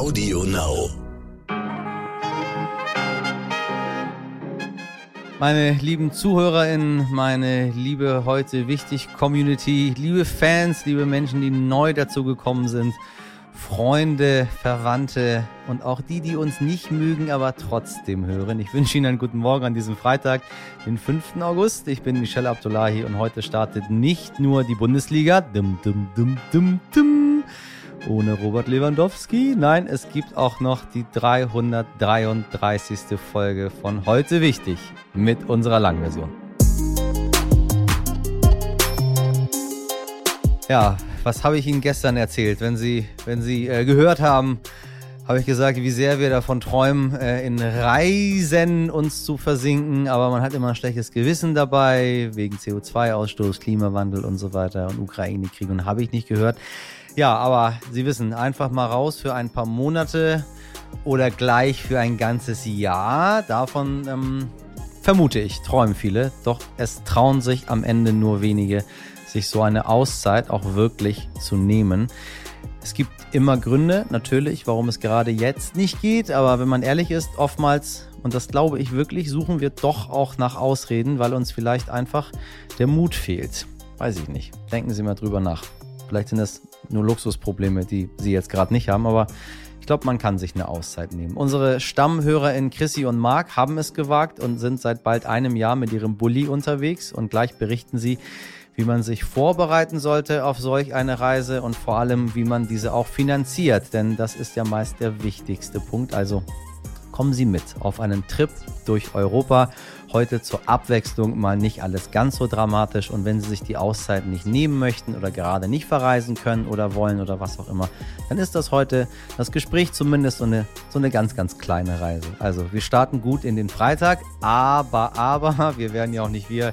Audio Now. Meine lieben ZuhörerInnen, meine liebe heute wichtig Community, liebe Fans, liebe Menschen, die neu dazu gekommen sind, Freunde, Verwandte und auch die, die uns nicht mögen, aber trotzdem hören. Ich wünsche Ihnen einen guten Morgen an diesem Freitag, den 5. August. Ich bin Michelle Abdullahi und heute startet nicht nur die Bundesliga, dum, dum, dum, dum, dum, ohne Robert Lewandowski. Nein, es gibt auch noch die 333. Folge von Heute Wichtig mit unserer Langversion. Ja, was habe ich Ihnen gestern erzählt? Wenn Sie, wenn Sie äh, gehört haben, habe ich gesagt, wie sehr wir davon träumen, äh, in Reisen uns zu versinken, aber man hat immer ein schlechtes Gewissen dabei, wegen CO2-Ausstoß, Klimawandel und so weiter und Ukraine-Krieg und habe ich nicht gehört. Ja, aber Sie wissen, einfach mal raus für ein paar Monate oder gleich für ein ganzes Jahr. Davon ähm, vermute ich, träumen viele, doch es trauen sich am Ende nur wenige sich so eine Auszeit auch wirklich zu nehmen. Es gibt immer Gründe, natürlich, warum es gerade jetzt nicht geht, aber wenn man ehrlich ist, oftmals, und das glaube ich wirklich, suchen wir doch auch nach Ausreden, weil uns vielleicht einfach der Mut fehlt. Weiß ich nicht. Denken Sie mal drüber nach. Vielleicht sind das nur Luxusprobleme, die Sie jetzt gerade nicht haben, aber ich glaube, man kann sich eine Auszeit nehmen. Unsere StammhörerInnen Chrissy und Marc haben es gewagt und sind seit bald einem Jahr mit ihrem Bulli unterwegs und gleich berichten sie, wie man sich vorbereiten sollte auf solch eine Reise und vor allem, wie man diese auch finanziert, denn das ist ja meist der wichtigste Punkt. Also kommen Sie mit auf einen Trip durch Europa. Heute zur Abwechslung mal nicht alles ganz so dramatisch und wenn Sie sich die Auszeit nicht nehmen möchten oder gerade nicht verreisen können oder wollen oder was auch immer, dann ist das heute das Gespräch zumindest so eine, so eine ganz, ganz kleine Reise. Also wir starten gut in den Freitag, aber, aber, wir werden ja auch nicht wir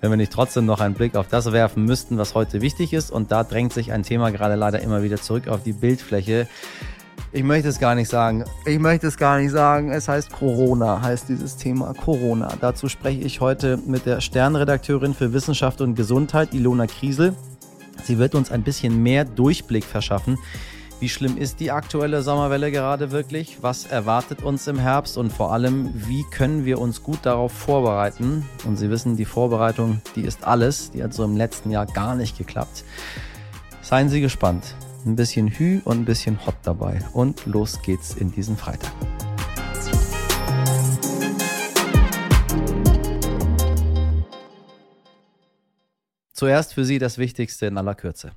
wenn wir nicht trotzdem noch einen Blick auf das werfen müssten, was heute wichtig ist. Und da drängt sich ein Thema gerade leider immer wieder zurück auf die Bildfläche. Ich möchte es gar nicht sagen. Ich möchte es gar nicht sagen. Es heißt Corona, heißt dieses Thema Corona. Dazu spreche ich heute mit der Sternredakteurin für Wissenschaft und Gesundheit, Ilona Kriesel. Sie wird uns ein bisschen mehr Durchblick verschaffen wie schlimm ist die aktuelle Sommerwelle gerade wirklich? Was erwartet uns im Herbst? Und vor allem, wie können wir uns gut darauf vorbereiten? Und Sie wissen, die Vorbereitung, die ist alles. Die hat so im letzten Jahr gar nicht geklappt. Seien Sie gespannt. Ein bisschen Hü und ein bisschen Hot dabei. Und los geht's in diesen Freitag. Zuerst für Sie das Wichtigste in aller Kürze.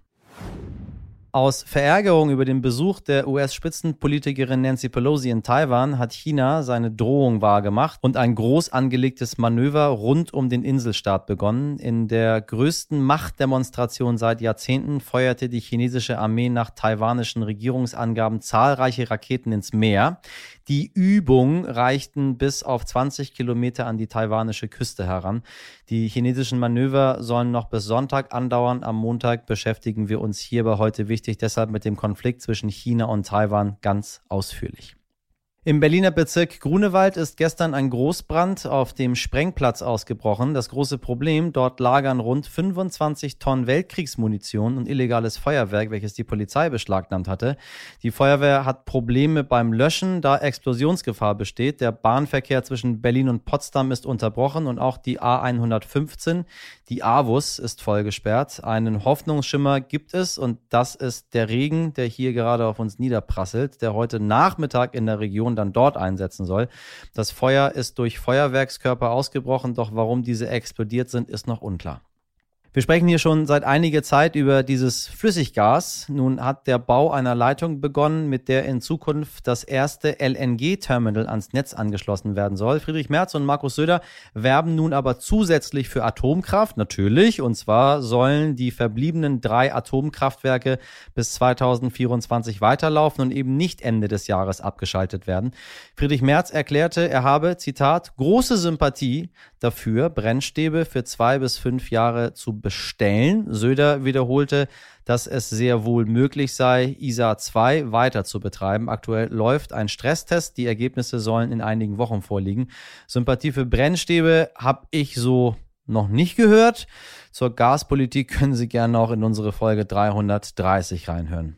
Aus Verärgerung über den Besuch der US-Spitzenpolitikerin Nancy Pelosi in Taiwan hat China seine Drohung wahrgemacht und ein groß angelegtes Manöver rund um den Inselstaat begonnen. In der größten Machtdemonstration seit Jahrzehnten feuerte die chinesische Armee nach taiwanischen Regierungsangaben zahlreiche Raketen ins Meer. Die Übung reichten bis auf 20 Kilometer an die taiwanische Küste heran. Die chinesischen Manöver sollen noch bis Sonntag andauern. Am Montag beschäftigen wir uns hierbei heute wichtig deshalb mit dem Konflikt zwischen China und Taiwan ganz ausführlich. Im Berliner Bezirk Grunewald ist gestern ein Großbrand auf dem Sprengplatz ausgebrochen. Das große Problem, dort lagern rund 25 Tonnen Weltkriegsmunition und illegales Feuerwerk, welches die Polizei beschlagnahmt hatte. Die Feuerwehr hat Probleme beim Löschen, da Explosionsgefahr besteht. Der Bahnverkehr zwischen Berlin und Potsdam ist unterbrochen und auch die A115, die AWUS, ist voll gesperrt. Einen Hoffnungsschimmer gibt es und das ist der Regen, der hier gerade auf uns niederprasselt, der heute Nachmittag in der Region Munition dann dort einsetzen soll. Das Feuer ist durch Feuerwerkskörper ausgebrochen, doch warum diese explodiert sind, ist noch unklar. Wir sprechen hier schon seit einiger Zeit über dieses Flüssiggas. Nun hat der Bau einer Leitung begonnen, mit der in Zukunft das erste LNG-Terminal ans Netz angeschlossen werden soll. Friedrich Merz und Markus Söder werben nun aber zusätzlich für Atomkraft, natürlich. Und zwar sollen die verbliebenen drei Atomkraftwerke bis 2024 weiterlaufen und eben nicht Ende des Jahres abgeschaltet werden. Friedrich Merz erklärte, er habe, Zitat, große Sympathie dafür, Brennstäbe für zwei bis fünf Jahre zu bestellen. Söder wiederholte, dass es sehr wohl möglich sei, ISA 2 weiter zu betreiben. Aktuell läuft ein Stresstest. Die Ergebnisse sollen in einigen Wochen vorliegen. Sympathie für Brennstäbe habe ich so noch nicht gehört. Zur Gaspolitik können Sie gerne auch in unsere Folge 330 reinhören.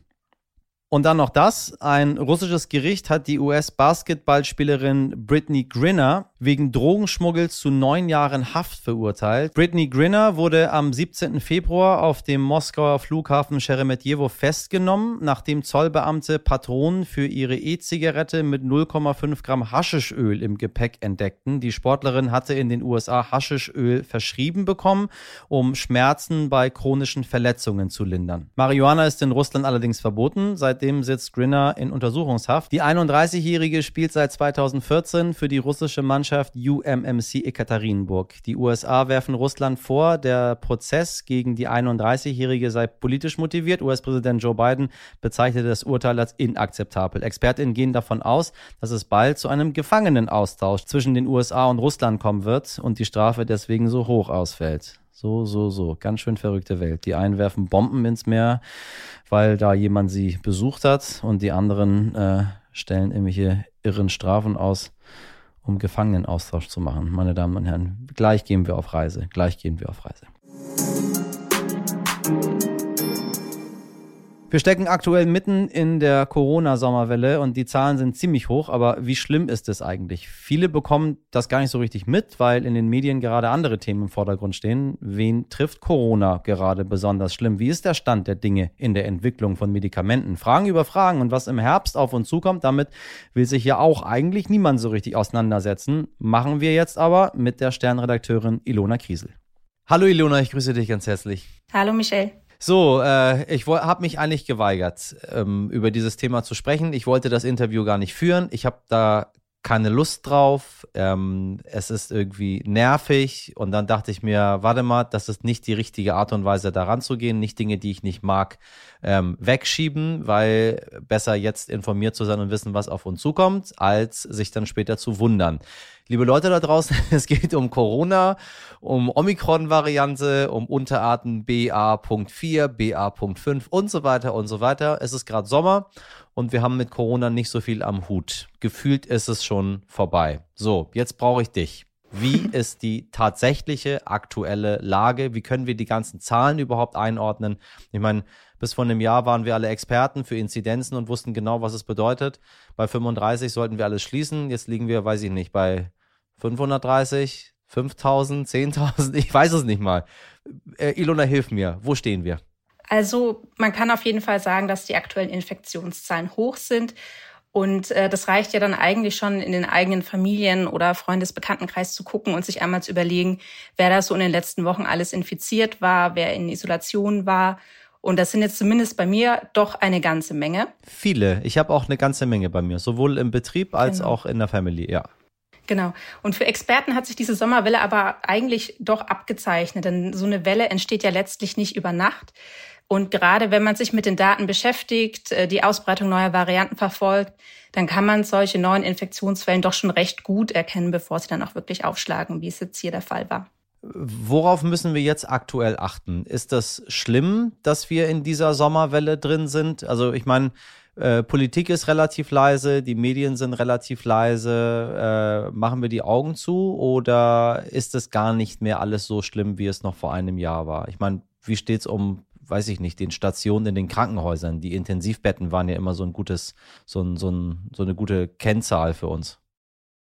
Und dann noch das. Ein russisches Gericht hat die US-Basketballspielerin Britney Grinner wegen Drogenschmuggels zu neun Jahren Haft verurteilt. Britney Grinner wurde am 17. Februar auf dem Moskauer Flughafen Sheremetyevo festgenommen, nachdem Zollbeamte Patronen für ihre E-Zigarette mit 0,5 Gramm Haschischöl im Gepäck entdeckten. Die Sportlerin hatte in den USA Haschischöl verschrieben bekommen, um Schmerzen bei chronischen Verletzungen zu lindern. Marihuana ist in Russland allerdings verboten. Seitdem sitzt Grinner in Untersuchungshaft. Die 31-Jährige spielt seit 2014 für die russische Mannschaft Mannschaft UMMC Ekaterinburg. Die USA werfen Russland vor, der Prozess gegen die 31-Jährige sei politisch motiviert. US-Präsident Joe Biden bezeichnete das Urteil als inakzeptabel. Expertinnen gehen davon aus, dass es bald zu einem Gefangenenaustausch zwischen den USA und Russland kommen wird und die Strafe deswegen so hoch ausfällt. So, so, so. Ganz schön verrückte Welt. Die einen werfen Bomben ins Meer, weil da jemand sie besucht hat und die anderen äh, stellen irgendwelche irren Strafen aus um Gefangenenaustausch zu machen. Meine Damen und Herren, gleich gehen wir auf Reise. Gleich gehen wir auf Reise. Wir stecken aktuell mitten in der Corona-Sommerwelle und die Zahlen sind ziemlich hoch, aber wie schlimm ist es eigentlich? Viele bekommen das gar nicht so richtig mit, weil in den Medien gerade andere Themen im Vordergrund stehen. Wen trifft Corona gerade besonders schlimm? Wie ist der Stand der Dinge in der Entwicklung von Medikamenten? Fragen über Fragen und was im Herbst auf uns zukommt, damit will sich ja auch eigentlich niemand so richtig auseinandersetzen. Machen wir jetzt aber mit der Sternredakteurin Ilona Kriesel. Hallo Ilona, ich grüße dich ganz herzlich. Hallo Michelle. So, äh, ich habe mich eigentlich geweigert, ähm, über dieses Thema zu sprechen. Ich wollte das Interview gar nicht führen. Ich habe da keine Lust drauf. Ähm, es ist irgendwie nervig. Und dann dachte ich mir, warte mal, das ist nicht die richtige Art und Weise, daran zu gehen. Nicht Dinge, die ich nicht mag, ähm, wegschieben, weil besser jetzt informiert zu sein und wissen, was auf uns zukommt, als sich dann später zu wundern. Liebe Leute da draußen, es geht um Corona, um Omikron-Variante, um Unterarten BA.4, BA.5 und so weiter und so weiter. Es ist gerade Sommer und wir haben mit Corona nicht so viel am Hut. Gefühlt ist es schon vorbei. So, jetzt brauche ich dich. Wie ist die tatsächliche aktuelle Lage? Wie können wir die ganzen Zahlen überhaupt einordnen? Ich meine, bis vor einem Jahr waren wir alle Experten für Inzidenzen und wussten genau, was es bedeutet. Bei 35 sollten wir alles schließen. Jetzt liegen wir, weiß ich nicht, bei 530, 5000, 10.000. Ich weiß es nicht mal. Äh, Ilona, hilf mir. Wo stehen wir? Also man kann auf jeden Fall sagen, dass die aktuellen Infektionszahlen hoch sind. Und äh, das reicht ja dann eigentlich schon in den eigenen Familien oder Freundesbekanntenkreis zu gucken und sich einmal zu überlegen, wer da so in den letzten Wochen alles infiziert war, wer in Isolation war. Und das sind jetzt zumindest bei mir doch eine ganze Menge. Viele. Ich habe auch eine ganze Menge bei mir, sowohl im Betrieb als genau. auch in der Familie, ja. Genau. Und für Experten hat sich diese Sommerwelle aber eigentlich doch abgezeichnet, denn so eine Welle entsteht ja letztlich nicht über Nacht. Und gerade wenn man sich mit den Daten beschäftigt, äh, die Ausbreitung neuer Varianten verfolgt, dann kann man solche neuen Infektionswellen doch schon recht gut erkennen, bevor sie dann auch wirklich aufschlagen, wie es jetzt hier der Fall war. Worauf müssen wir jetzt aktuell achten? Ist das schlimm, dass wir in dieser Sommerwelle drin sind? Also ich meine, äh, Politik ist relativ leise, die Medien sind relativ leise. Äh, machen wir die Augen zu oder ist es gar nicht mehr alles so schlimm, wie es noch vor einem Jahr war? Ich meine, wie steht es um weiß ich nicht, den Stationen in den Krankenhäusern. Die Intensivbetten waren ja immer so ein gutes, so, ein, so, ein, so eine gute Kennzahl für uns.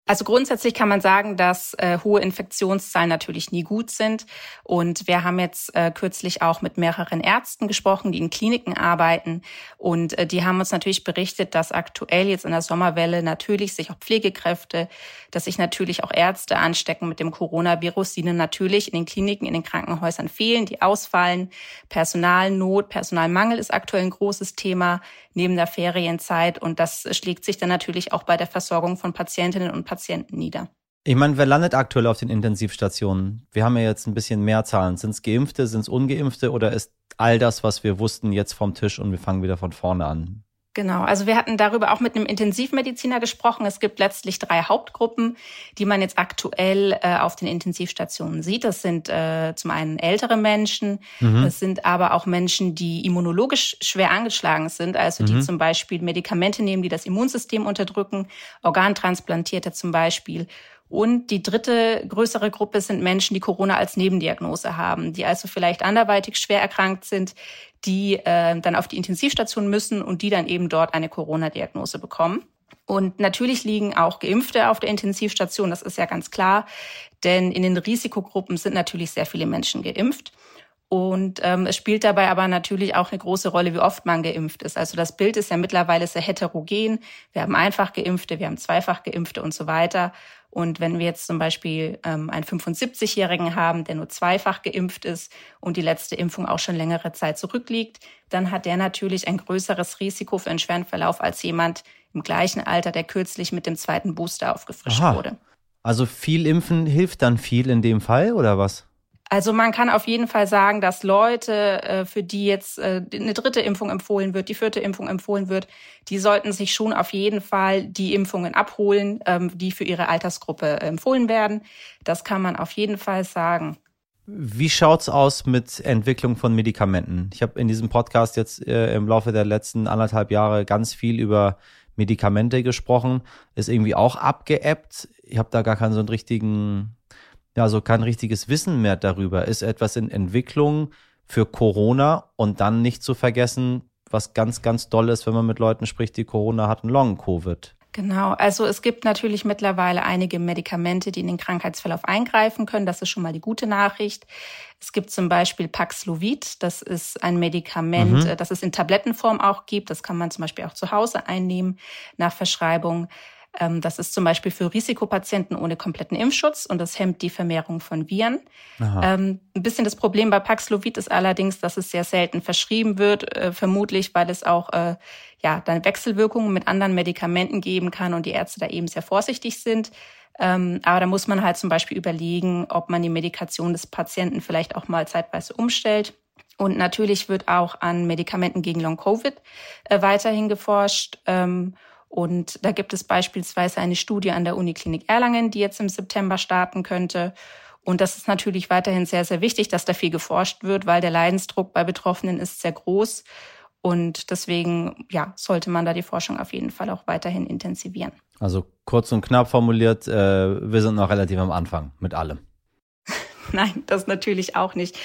Also grundsätzlich kann man sagen, dass äh, hohe Infektionszahlen natürlich nie gut sind. Und wir haben jetzt äh, kürzlich auch mit mehreren Ärzten gesprochen, die in Kliniken arbeiten. Und äh, die haben uns natürlich berichtet, dass aktuell jetzt in der Sommerwelle natürlich sich auch Pflegekräfte, dass sich natürlich auch Ärzte anstecken mit dem Coronavirus, die natürlich in den Kliniken, in den Krankenhäusern fehlen, die ausfallen. Personalnot, Personalmangel ist aktuell ein großes Thema neben der Ferienzeit. Und das schlägt sich dann natürlich auch bei der Versorgung von Patientinnen und Patienten nieder. Ich meine, wer landet aktuell auf den Intensivstationen? Wir haben ja jetzt ein bisschen mehr Zahlen. Sind es Geimpfte, sind es Ungeimpfte oder ist all das, was wir wussten, jetzt vom Tisch und wir fangen wieder von vorne an? Genau, also wir hatten darüber auch mit einem Intensivmediziner gesprochen. Es gibt letztlich drei Hauptgruppen, die man jetzt aktuell äh, auf den Intensivstationen sieht. Das sind äh, zum einen ältere Menschen, mhm. das sind aber auch Menschen, die immunologisch schwer angeschlagen sind, also die mhm. zum Beispiel Medikamente nehmen, die das Immunsystem unterdrücken, Organtransplantierte zum Beispiel Und die dritte größere Gruppe sind Menschen, die Corona als Nebendiagnose haben, die also vielleicht anderweitig schwer erkrankt sind, die äh, dann auf die Intensivstation müssen und die dann eben dort eine Corona-Diagnose bekommen. Und natürlich liegen auch Geimpfte auf der Intensivstation, das ist ja ganz klar, denn in den Risikogruppen sind natürlich sehr viele Menschen geimpft. Und ähm, es spielt dabei aber natürlich auch eine große Rolle, wie oft man geimpft ist. Also das Bild ist ja mittlerweile sehr heterogen. Wir haben einfach geimpfte, wir haben zweifach geimpfte und so weiter. Und wenn wir jetzt zum Beispiel ähm, einen 75-Jährigen haben, der nur zweifach geimpft ist und die letzte Impfung auch schon längere Zeit zurückliegt, dann hat der natürlich ein größeres Risiko für einen schweren Verlauf als jemand im gleichen Alter, der kürzlich mit dem zweiten Booster aufgefrischt Aha. wurde. Also viel Impfen hilft dann viel in dem Fall oder was? Also man kann auf jeden Fall sagen, dass Leute, äh, für die jetzt äh, eine dritte Impfung empfohlen wird, die vierte Impfung empfohlen wird, die sollten sich schon auf jeden Fall die Impfungen abholen, ähm, die für ihre Altersgruppe empfohlen werden. Das kann man auf jeden Fall sagen. Wie schaut's aus mit Entwicklung von Medikamenten? Ich habe in diesem Podcast jetzt äh, im Laufe der letzten anderthalb Jahre ganz viel über Medikamente gesprochen. Ist irgendwie auch abgeebbt. Ich habe da gar keinen so einen richtigen ja, so kein richtiges Wissen mehr darüber. Ist etwas in Entwicklung für Corona und dann nicht zu vergessen, was ganz, ganz doll ist, wenn man mit Leuten spricht, die Corona hatten, Long-Covid. Genau, also es gibt natürlich mittlerweile einige Medikamente, die in den Krankheitsverlauf eingreifen können. Das ist schon mal die gute Nachricht. Es gibt zum Beispiel Paxlovid. Das ist ein Medikament, mhm. das es in Tablettenform auch gibt. Das kann man zum Beispiel auch zu Hause einnehmen nach Verschreibung. Ähm, das ist zum Beispiel für Risikopatienten ohne kompletten Impfschutz und das hemmt die Vermehrung von Viren. Ähm, ein bisschen das Problem bei Paxlovid ist allerdings, dass es sehr selten verschrieben wird, äh, vermutlich weil es auch äh, ja dann Wechselwirkungen mit anderen Medikamenten geben kann und die Ärzte da eben sehr vorsichtig sind. Ähm, aber da muss man halt zum Beispiel überlegen, ob man die Medikation des Patienten vielleicht auch mal zeitweise umstellt. Und natürlich wird auch an Medikamenten gegen Long-Covid äh, weiterhin geforscht. Ähm, und da gibt es beispielsweise eine Studie an der Uniklinik Erlangen, die jetzt im September starten könnte. Und das ist natürlich weiterhin sehr, sehr wichtig, dass da viel geforscht wird, weil der Leidensdruck bei Betroffenen ist sehr groß. Und deswegen, ja, sollte man da die Forschung auf jeden Fall auch weiterhin intensivieren. Also kurz und knapp formuliert, äh, wir sind noch relativ am Anfang mit allem. Nein, das natürlich auch nicht.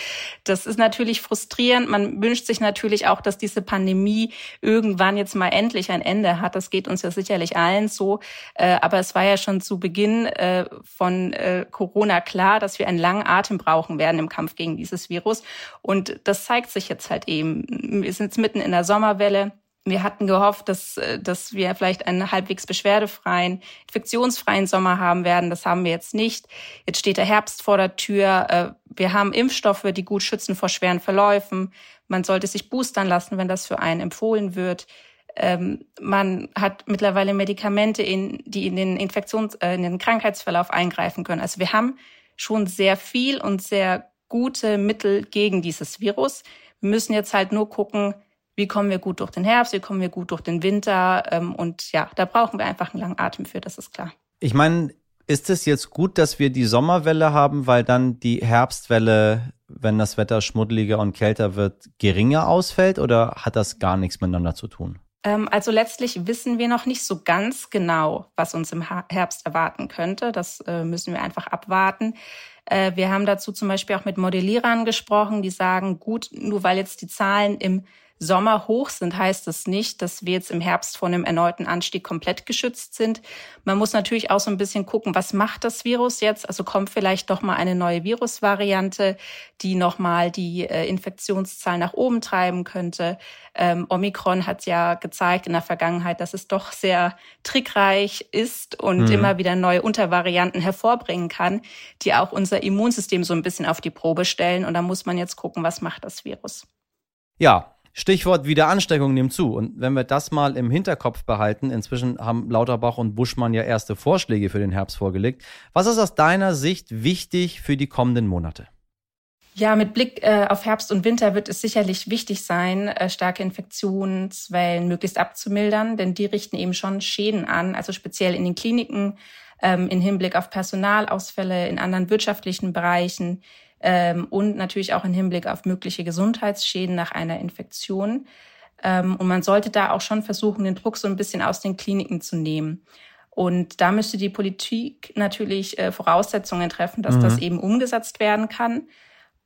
Das ist natürlich frustrierend. Man wünscht sich natürlich auch, dass diese Pandemie irgendwann jetzt mal endlich ein Ende hat. Das geht uns ja sicherlich allen so. Äh, aber es war ja schon zu Beginn äh, von äh, Corona klar, dass wir einen langen Atem brauchen werden im Kampf gegen dieses Virus. Und das zeigt sich jetzt halt eben. Wir sind jetzt mitten in der Sommerwelle. Wir hatten gehofft, dass, äh, dass wir vielleicht einen halbwegs beschwerdefreien, infektionsfreien Sommer haben werden. Das haben wir jetzt nicht. Jetzt steht der Herbst vor der Tür. Äh, wir haben Impfstoffe, die gut schützen vor schweren Verläufen. Man sollte sich boostern lassen, wenn das für einen empfohlen wird. Ähm, man hat mittlerweile Medikamente, in, die in den Infektions-, äh, in den Krankheitsverlauf eingreifen können. Also wir haben schon sehr viel und sehr gute Mittel gegen dieses Virus. Wir müssen jetzt halt nur gucken, wie kommen wir gut durch den Herbst, wie kommen wir gut durch den Winter. Ähm, und ja, da brauchen wir einfach einen langen Atem für, das ist klar. Ich meine, ist es jetzt gut, dass wir die Sommerwelle haben, weil dann die Herbstwelle, wenn das Wetter schmuddeliger und kälter wird, geringer ausfällt oder hat das gar nichts miteinander zu tun? Ähm, also letztlich wissen wir noch nicht so ganz genau, was uns im Herbst erwarten könnte. Das äh, müssen wir einfach abwarten. Äh, wir haben dazu zum Beispiel auch mit Modellierern gesprochen, die sagen, gut, nur weil jetzt die Zahlen im Sommer hoch sind, heißt das nicht, dass wir jetzt im Herbst vor einem erneuten Anstieg komplett geschützt sind. Man muss natürlich auch so ein bisschen gucken, was macht das Virus jetzt? Also kommt vielleicht doch mal eine neue Virusvariante, die nochmal die äh, Infektionszahl nach oben treiben könnte. Ähm, Omikron hat ja gezeigt in der Vergangenheit, dass es doch sehr trickreich ist und mhm. immer wieder neue Untervarianten hervorbringen kann, die auch unser Immunsystem so ein bisschen auf die Probe stellen. Und da muss man jetzt gucken, was macht das Virus. Ja, Stichwort Wiederansteckung nimmt zu. Und wenn wir das mal im Hinterkopf behalten, inzwischen haben Lauterbach und Buschmann ja erste Vorschläge für den Herbst vorgelegt. Was ist aus deiner Sicht wichtig für die kommenden Monate? Ja, mit Blick äh, auf Herbst und Winter wird es sicherlich wichtig sein, äh, starke Infektionswellen möglichst abzumildern, denn die richten eben schon Schäden an, also speziell in den Kliniken, ähm, in Hinblick auf Personalausfälle, in anderen wirtschaftlichen Bereichen, ähm, und natürlich auch im Hinblick auf mögliche Gesundheitsschäden nach einer Infektion. Ähm, und man sollte da auch schon versuchen, den Druck so ein bisschen aus den Kliniken zu nehmen. Und da müsste die Politik natürlich äh, Voraussetzungen treffen, dass mhm. das eben umgesetzt werden kann.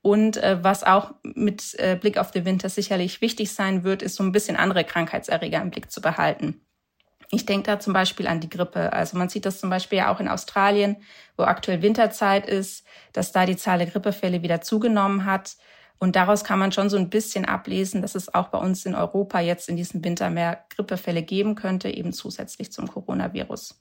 Und äh, was auch mit äh, Blick auf den Winter sicherlich wichtig sein wird, ist so ein bisschen andere Krankheitserreger im Blick zu behalten. Ich denke da zum Beispiel an die Grippe. Also man sieht das zum Beispiel ja auch in Australien, wo aktuell Winterzeit ist, dass da die Zahl der Grippefälle wieder zugenommen hat. Und daraus kann man schon so ein bisschen ablesen, dass es auch bei uns in Europa jetzt in diesem Winter mehr Grippefälle geben könnte, eben zusätzlich zum Coronavirus.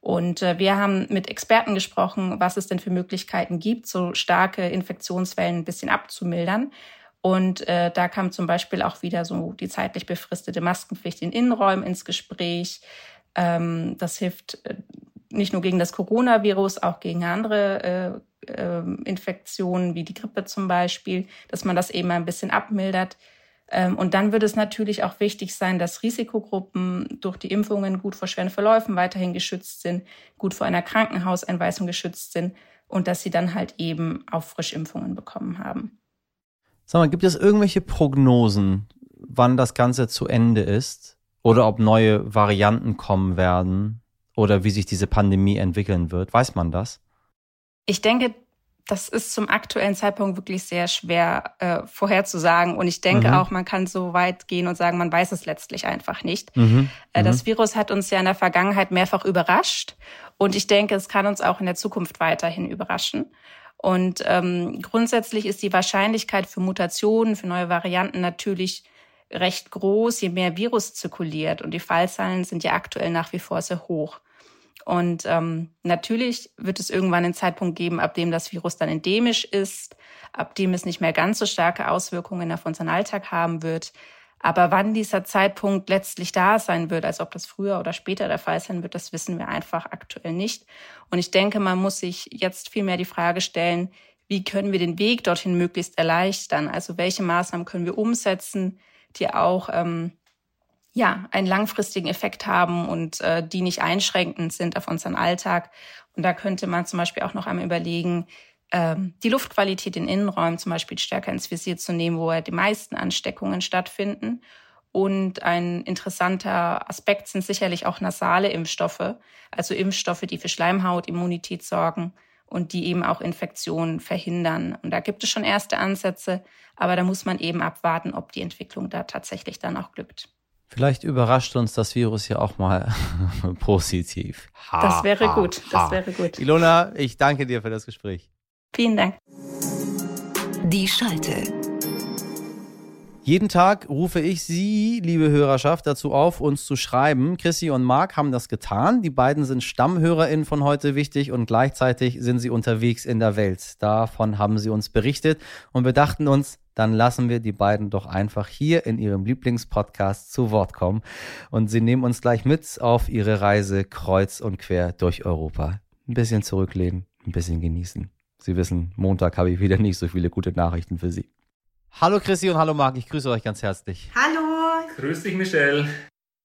Und äh, wir haben mit Experten gesprochen, was es denn für Möglichkeiten gibt, so starke Infektionswellen ein bisschen abzumildern. Und äh, da kam zum Beispiel auch wieder so die zeitlich befristete Maskenpflicht in Innenräumen ins Gespräch. Ähm, das hilft äh, nicht nur gegen das Coronavirus, auch gegen andere äh, äh, Infektionen wie die Grippe zum Beispiel, dass man das eben ein bisschen abmildert. Ähm, und dann wird es natürlich auch wichtig sein, dass Risikogruppen durch die Impfungen gut vor schweren Verläufen weiterhin geschützt sind, gut vor einer Krankenhauseinweisung geschützt sind und dass sie dann halt eben auch Frischimpfungen bekommen haben. Sag mal, gibt es irgendwelche Prognosen, wann das Ganze zu Ende ist? Oder ob neue Varianten kommen werden? Oder wie sich diese Pandemie entwickeln wird? Weiß man das? Ich denke, das ist zum aktuellen Zeitpunkt wirklich sehr schwer äh, vorherzusagen. Und ich denke mhm. auch, man kann so weit gehen und sagen, man weiß es letztlich einfach nicht. Mhm. Äh, das mhm. Virus hat uns ja in der Vergangenheit mehrfach überrascht. Und ich denke, es kann uns auch in der Zukunft weiterhin überraschen. Und ähm, grundsätzlich ist die Wahrscheinlichkeit für Mutationen, für neue Varianten natürlich recht groß, je mehr Virus zirkuliert. Und die Fallzahlen sind ja aktuell nach wie vor sehr hoch. Und ähm, natürlich wird es irgendwann einen Zeitpunkt geben, ab dem das Virus dann endemisch ist, ab dem es nicht mehr ganz so starke Auswirkungen auf unseren Alltag haben wird. Aber wann dieser Zeitpunkt letztlich da sein wird, als ob das früher oder später der Fall sein wird, das wissen wir einfach aktuell nicht. Und ich denke, man muss sich jetzt vielmehr die Frage stellen, wie können wir den Weg dorthin möglichst erleichtern? Also welche Maßnahmen können wir umsetzen, die auch ähm, ja, einen langfristigen Effekt haben und äh, die nicht einschränkend sind auf unseren Alltag. Und da könnte man zum Beispiel auch noch einmal überlegen, ähm, die Luftqualität in Innenräumen zum Beispiel stärker ins Visier zu nehmen, wo ja die meisten Ansteckungen stattfinden. Und ein interessanter Aspekt sind sicherlich auch nasale Impfstoffe, also Impfstoffe, die für Schleimhautimmunität sorgen und die eben auch Infektionen verhindern. Und da gibt es schon erste Ansätze, aber da muss man eben abwarten, ob die Entwicklung da tatsächlich dann auch glückt. Vielleicht überrascht uns das Virus ja auch mal positiv. Ha, das wäre ha, gut, das ha. wäre gut. Ilona, ich danke dir für das Gespräch. Vielen Dank. Die Schalte. Jeden Tag rufe ich Sie, liebe Hörerschaft, dazu auf, uns zu schreiben. Chrissy und Marc haben das getan. Die beiden sind StammhörerInnen von heute wichtig und gleichzeitig sind sie unterwegs in der Welt. Davon haben sie uns berichtet und wir dachten uns, dann lassen wir die beiden doch einfach hier in ihrem Lieblingspodcast zu Wort kommen. Und sie nehmen uns gleich mit auf ihre Reise kreuz und quer durch Europa. Ein bisschen zurücklehnen, ein bisschen genießen. Sie wissen, Montag habe ich wieder nicht so viele gute Nachrichten für Sie. Hallo Chrissy und hallo Marc, ich grüße euch ganz herzlich. Hallo. Grüß dich, Michelle.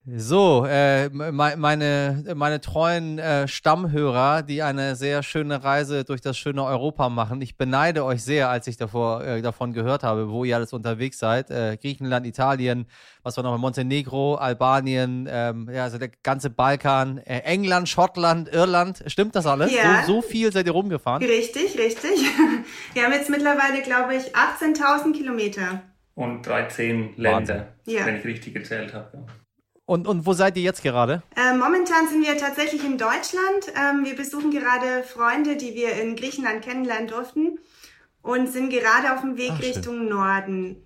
So, äh, meine, meine treuen äh, Stammhörer, die eine sehr schöne Reise durch das schöne Europa machen. Ich beneide euch sehr, als ich davor, äh, davon gehört habe, wo ihr alles unterwegs seid. Äh, Griechenland, Italien, was war noch Montenegro, Albanien, ähm, ja, also der ganze Balkan, äh, England, Schottland, Irland. Stimmt das alles? Ja. So, so viel seid ihr rumgefahren? Richtig, richtig. Wir haben jetzt mittlerweile, glaube ich, 18.000 Kilometer. Und 13 Länder, ja. wenn ich richtig gezählt habe. Ja. Und, und wo seid ihr jetzt gerade? Äh, momentan sind wir tatsächlich in Deutschland. Ähm, wir besuchen gerade Freunde, die wir in Griechenland kennenlernen durften und sind gerade auf dem Weg Ach, Richtung Norden.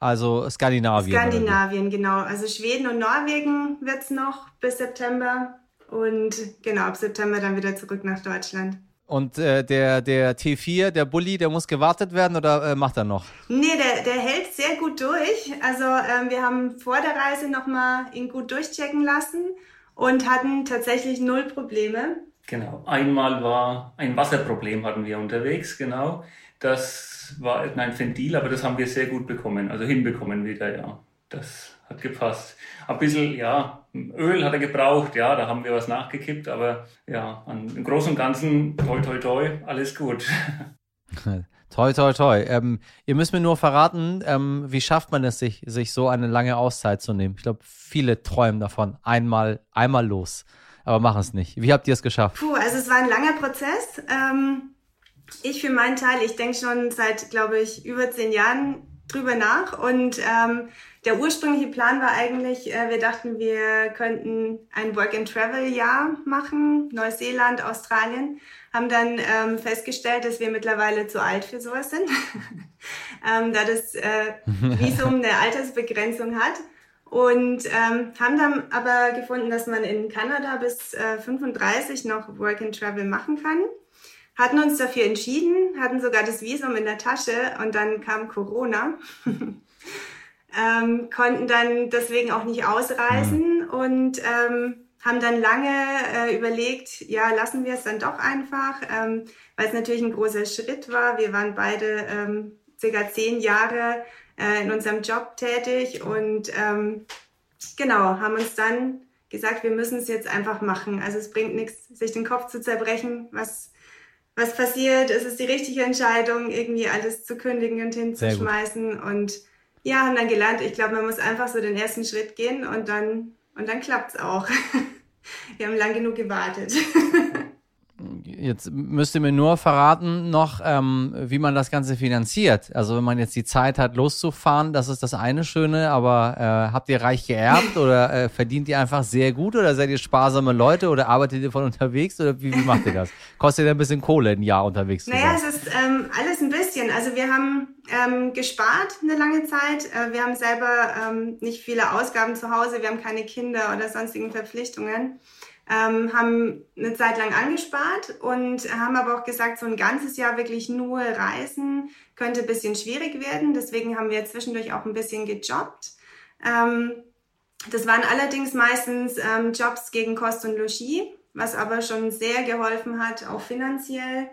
Also Skandinavien. Skandinavien, genau. Also Schweden und Norwegen wird es noch bis September. Und genau, ab September dann wieder zurück nach Deutschland. Und äh, der, der T4, der Bulli, der muss gewartet werden oder äh, macht er noch? Nee, der, der hält sehr gut durch. Also ähm, wir haben vor der Reise nochmal ihn gut durchchecken lassen und hatten tatsächlich null Probleme. Genau. Einmal war ein Wasserproblem hatten wir unterwegs, genau. Das war ein Ventil, aber das haben wir sehr gut bekommen, also hinbekommen wieder, ja. Das hat gepasst. Ein bisschen, ja, Öl hat er gebraucht, ja, da haben wir was nachgekippt, aber ja, im Großen und Ganzen, toi, toi, toi, alles gut. Toi, toi, toi. Ähm, ihr müsst mir nur verraten, ähm, wie schafft man es, sich, sich so eine lange Auszeit zu nehmen? Ich glaube, viele träumen davon. Einmal, einmal los. aber machen es nicht. Wie habt ihr es geschafft? Puh, also es war ein langer Prozess. Ähm, ich für meinen Teil, ich denke schon seit, glaube ich, über zehn Jahren drüber nach und ähm, der ursprüngliche Plan war eigentlich, äh, wir dachten, wir könnten ein Work-and-Travel-Jahr machen, Neuseeland, Australien, haben dann ähm, festgestellt, dass wir mittlerweile zu alt für sowas sind, ähm, da das äh, Visum eine Altersbegrenzung hat. Und ähm, haben dann aber gefunden, dass man in Kanada bis äh, 35 noch Work and Travel machen kann. Hatten uns dafür entschieden, hatten sogar das Visum in der Tasche und dann kam Corona. ähm, konnten dann deswegen auch nicht ausreisen mhm. und ähm, haben dann lange äh, überlegt, ja, lassen wir es dann doch einfach, ähm, weil es natürlich ein großer Schritt war. Wir waren beide ähm, circa zehn Jahre äh, in unserem Job tätig und ähm, genau, haben uns dann gesagt, wir müssen es jetzt einfach machen. Also es bringt nichts, sich den Kopf zu zerbrechen, was, was passiert. Es ist die richtige Entscheidung, irgendwie alles zu kündigen und hinzuschmeißen. Und ja, haben dann gelernt, ich glaube, man muss einfach so den ersten Schritt gehen und dann, und dann klappt's auch. wir haben lang genug gewartet. Jetzt müsst ihr mir nur verraten noch, ähm, wie man das Ganze finanziert. Also wenn man jetzt die Zeit hat, loszufahren, das ist das eine Schöne, aber äh, habt ihr reich geerbt oder äh, verdient ihr einfach sehr gut oder seid ihr sparsame Leute oder arbeitet ihr von unterwegs oder wie, wie macht ihr das? Kostet ihr ein bisschen Kohle ein Jahr unterwegs Naja, es ist ähm, alles ein bisschen. Also wir haben ähm, gespart eine lange Zeit. Äh, wir haben selber ähm, nicht viele Ausgaben zu Hause, wir haben keine Kinder oder sonstigen Verpflichtungen ähm, haben eine Zeit lang angespart und haben aber auch gesagt, so ein ganzes Jahr wirklich nur reisen könnte ein bisschen schwierig werden. Deswegen haben wir zwischendurch auch ein bisschen gejobbt. Ähm, das waren allerdings meistens ähm, Jobs gegen Kost und Logis, was aber schon sehr geholfen hat, auch finanziell.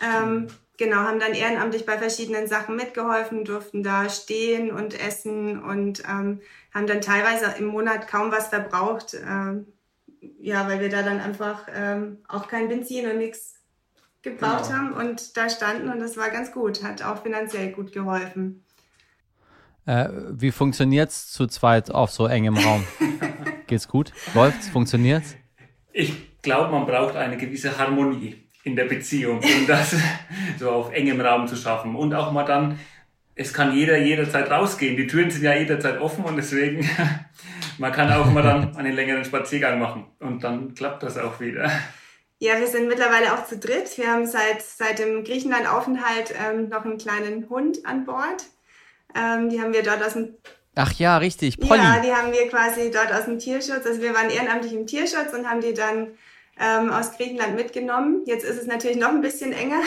Ähm, genau, haben dann ehrenamtlich bei verschiedenen Sachen mitgeholfen, durften da stehen und essen und ähm, haben dann teilweise im Monat kaum was verbraucht. Ähm, ja, weil wir da dann einfach ähm, auch kein Benzin und nichts gebraucht genau. haben und da standen und das war ganz gut, hat auch finanziell gut geholfen. Äh, wie es zu zweit auf so engem Raum? Geht's gut? Läuft's? Funktioniert's? Ich glaube, man braucht eine gewisse Harmonie in der Beziehung, um das so auf engem Raum zu schaffen. Und auch mal dann, es kann jeder jederzeit rausgehen. Die Türen sind ja jederzeit offen und deswegen man kann auch mal dann einen längeren Spaziergang machen und dann klappt das auch wieder. Ja, wir sind mittlerweile auch zu dritt. Wir haben seit, seit dem Griechenland-Aufenthalt ähm, noch einen kleinen Hund an Bord. Ähm, die haben wir dort aus dem Ach ja, richtig, Polly. Ja, die haben wir quasi dort aus dem Tierschutz. Also wir waren ehrenamtlich im Tierschutz und haben die dann ähm, aus Griechenland mitgenommen. Jetzt ist es natürlich noch ein bisschen enger.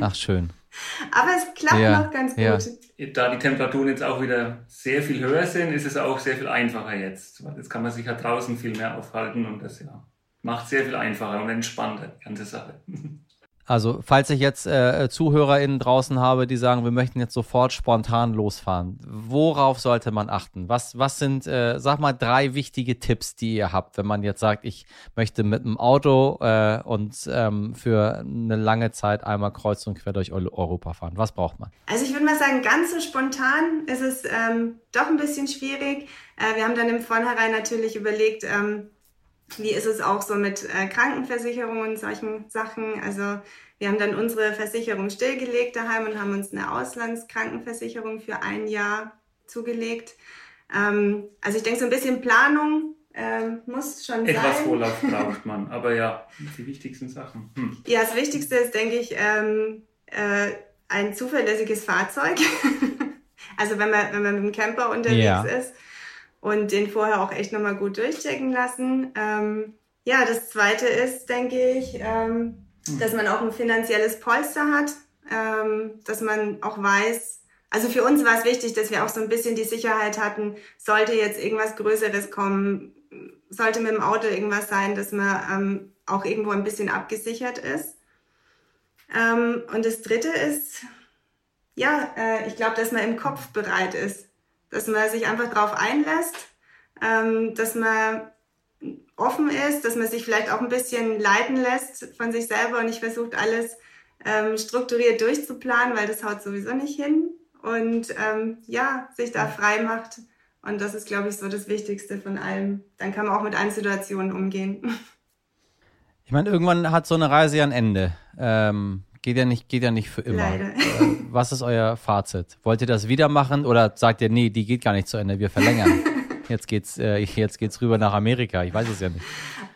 Ach, schön. Aber es klappt ja, noch ganz gut. Ja. Da die Temperaturen jetzt auch wieder sehr viel höher sind, ist es auch sehr viel einfacher jetzt. Jetzt kann man sich ja draußen viel mehr aufhalten und das ja macht sehr viel einfacher und entspannter die ganze Sache. Also, falls ich jetzt äh, ZuhörerInnen draußen habe, die sagen, wir möchten jetzt sofort spontan losfahren, worauf sollte man achten? Was, was sind, äh, sag mal, drei wichtige Tipps, die ihr habt, wenn man jetzt sagt, ich möchte mit dem Auto äh, und ähm, für eine lange Zeit einmal kreuz und quer durch Europa fahren? Was braucht man? Also, ich würde mal sagen, ganz so spontan ist es ähm, doch ein bisschen schwierig. Äh, wir haben dann im Vornherein natürlich überlegt, ähm, wie ist es auch so mit äh, Krankenversicherungen und solchen Sachen? Also wir haben dann unsere Versicherung stillgelegt daheim und haben uns eine Auslandskrankenversicherung für ein Jahr zugelegt. Ähm, also ich denke, so ein bisschen Planung ähm, muss schon Etwas sein. Etwas Vorlauf braucht man, aber ja, die wichtigsten Sachen. Hm. Ja, das Wichtigste ist, denke ich, ähm, äh, ein zuverlässiges Fahrzeug. also wenn man, wenn man mit dem Camper unterwegs ja. ist und den vorher auch echt nochmal gut durchchecken lassen. Ähm, ja, das zweite ist, denke ich, ähm, mhm. dass man auch ein finanzielles Polster hat, ähm, dass man auch weiß, also für uns war es wichtig, dass wir auch so ein bisschen die Sicherheit hatten, sollte jetzt irgendwas Größeres kommen, sollte mit dem Auto irgendwas sein, dass man ähm, auch irgendwo ein bisschen abgesichert ist. Ähm, und das dritte ist, ja, äh, ich glaube, dass man im Kopf bereit ist dass man sich einfach darauf einlässt, ähm, dass man offen ist, dass man sich vielleicht auch ein bisschen leiten lässt von sich selber und nicht versucht, alles ähm, strukturiert durchzuplanen, weil das haut sowieso nicht hin. Und ähm, ja, sich da frei macht. Und das ist, glaube ich, so das Wichtigste von allem. Dann kann man auch mit allen Situationen umgehen. Ich meine, irgendwann hat so eine Reise ja ein Ende. Ähm, geht ja nicht, geht ja nicht für immer. Leider. Äh, was ist euer Fazit? Wollt ihr das wieder machen oder sagt ihr, nee, die geht gar nicht zu Ende, wir verlängern? jetzt geht's, äh, jetzt geht's rüber nach Amerika. Ich weiß es ja nicht.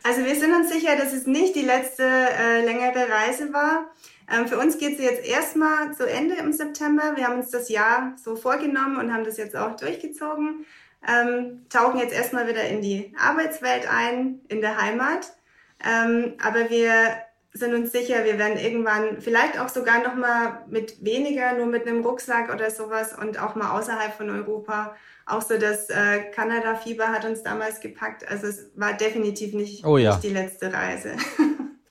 Also wir sind uns sicher, dass es nicht die letzte äh, längere Reise war. Ähm, für uns geht es jetzt erstmal zu Ende im September. Wir haben uns das Jahr so vorgenommen und haben das jetzt auch durchgezogen. Ähm, tauchen jetzt erstmal wieder in die Arbeitswelt ein, in der Heimat. Ähm, aber wir sind uns sicher, wir werden irgendwann vielleicht auch sogar noch mal mit weniger, nur mit einem Rucksack oder sowas und auch mal außerhalb von Europa. Auch so das äh, Kanada-Fieber hat uns damals gepackt. Also es war definitiv nicht, oh ja. nicht die letzte Reise.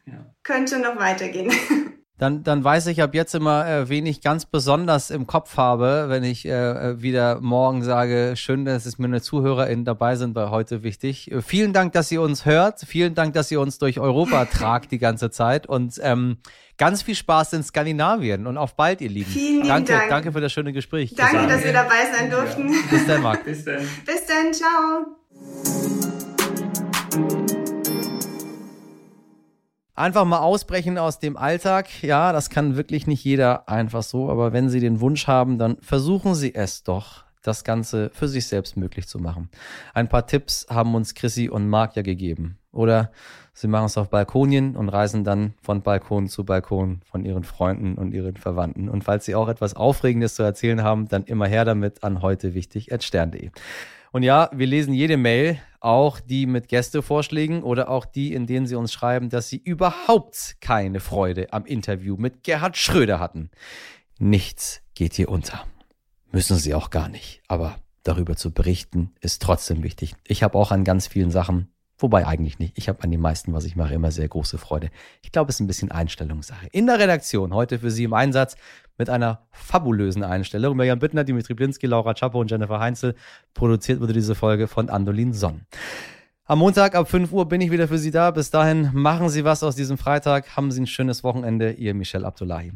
ja. Könnte noch weitergehen. dann, dann weiß ich ab jetzt immer, äh, wen ich ganz besonders im Kopf habe, wenn ich äh, äh, wieder morgen sage, schön, dass es mir eine ZuhörerInnen dabei sind bei heute wichtig. Äh, vielen Dank, dass ihr uns hört. Vielen Dank, dass ihr uns durch Europa tragt die ganze Zeit und ähm, ganz viel Spaß in Skandinavien und auf bald, ihr Lieben. Vielen danke, Dank. Danke für das schöne Gespräch. Danke, dass wir dabei sein durften. Ja. Bis dann, Marc. Bis dann. Bis dann, ciao. Einfach mal ausbrechen aus dem Alltag. Ja, das kann wirklich nicht jeder einfach so, aber wenn Sie den Wunsch haben, dann versuchen Sie es doch, das Ganze für sich selbst möglich zu machen. Ein paar Tipps haben uns Chrissy und Marc ja gegeben. Oder Sie machen es auf Balkonien und reisen dann von Balkon zu Balkon von Ihren Freunden und Ihren Verwandten. Und falls Sie auch etwas Aufregendes zu erzählen haben, dann immer her damit an heute wichtig. Und ja, wir lesen jede Mail, auch die mit Gästevorschlägen oder auch die, in denen Sie uns schreiben, dass Sie überhaupt keine Freude am Interview mit Gerhard Schröder hatten. Nichts geht hier unter. Müssen Sie auch gar nicht. Aber darüber zu berichten ist trotzdem wichtig. Ich habe auch an ganz vielen Sachen Wobei eigentlich nicht. Ich habe an die meisten, was ich mache, immer sehr große Freude. Ich glaube, es ist ein bisschen Einstellungssache. In der Redaktion heute für Sie im Einsatz mit einer fabulösen Einstellung. Mirjam Bittner, Dimitri Blinski, Laura Czapo und Jennifer Heinzel. Produziert wurde diese Folge von Andolin Sonn. Am Montag ab 5 Uhr bin ich wieder für Sie da. Bis dahin machen Sie was aus diesem Freitag. Haben Sie ein schönes Wochenende. Ihr Michel Abdullahi.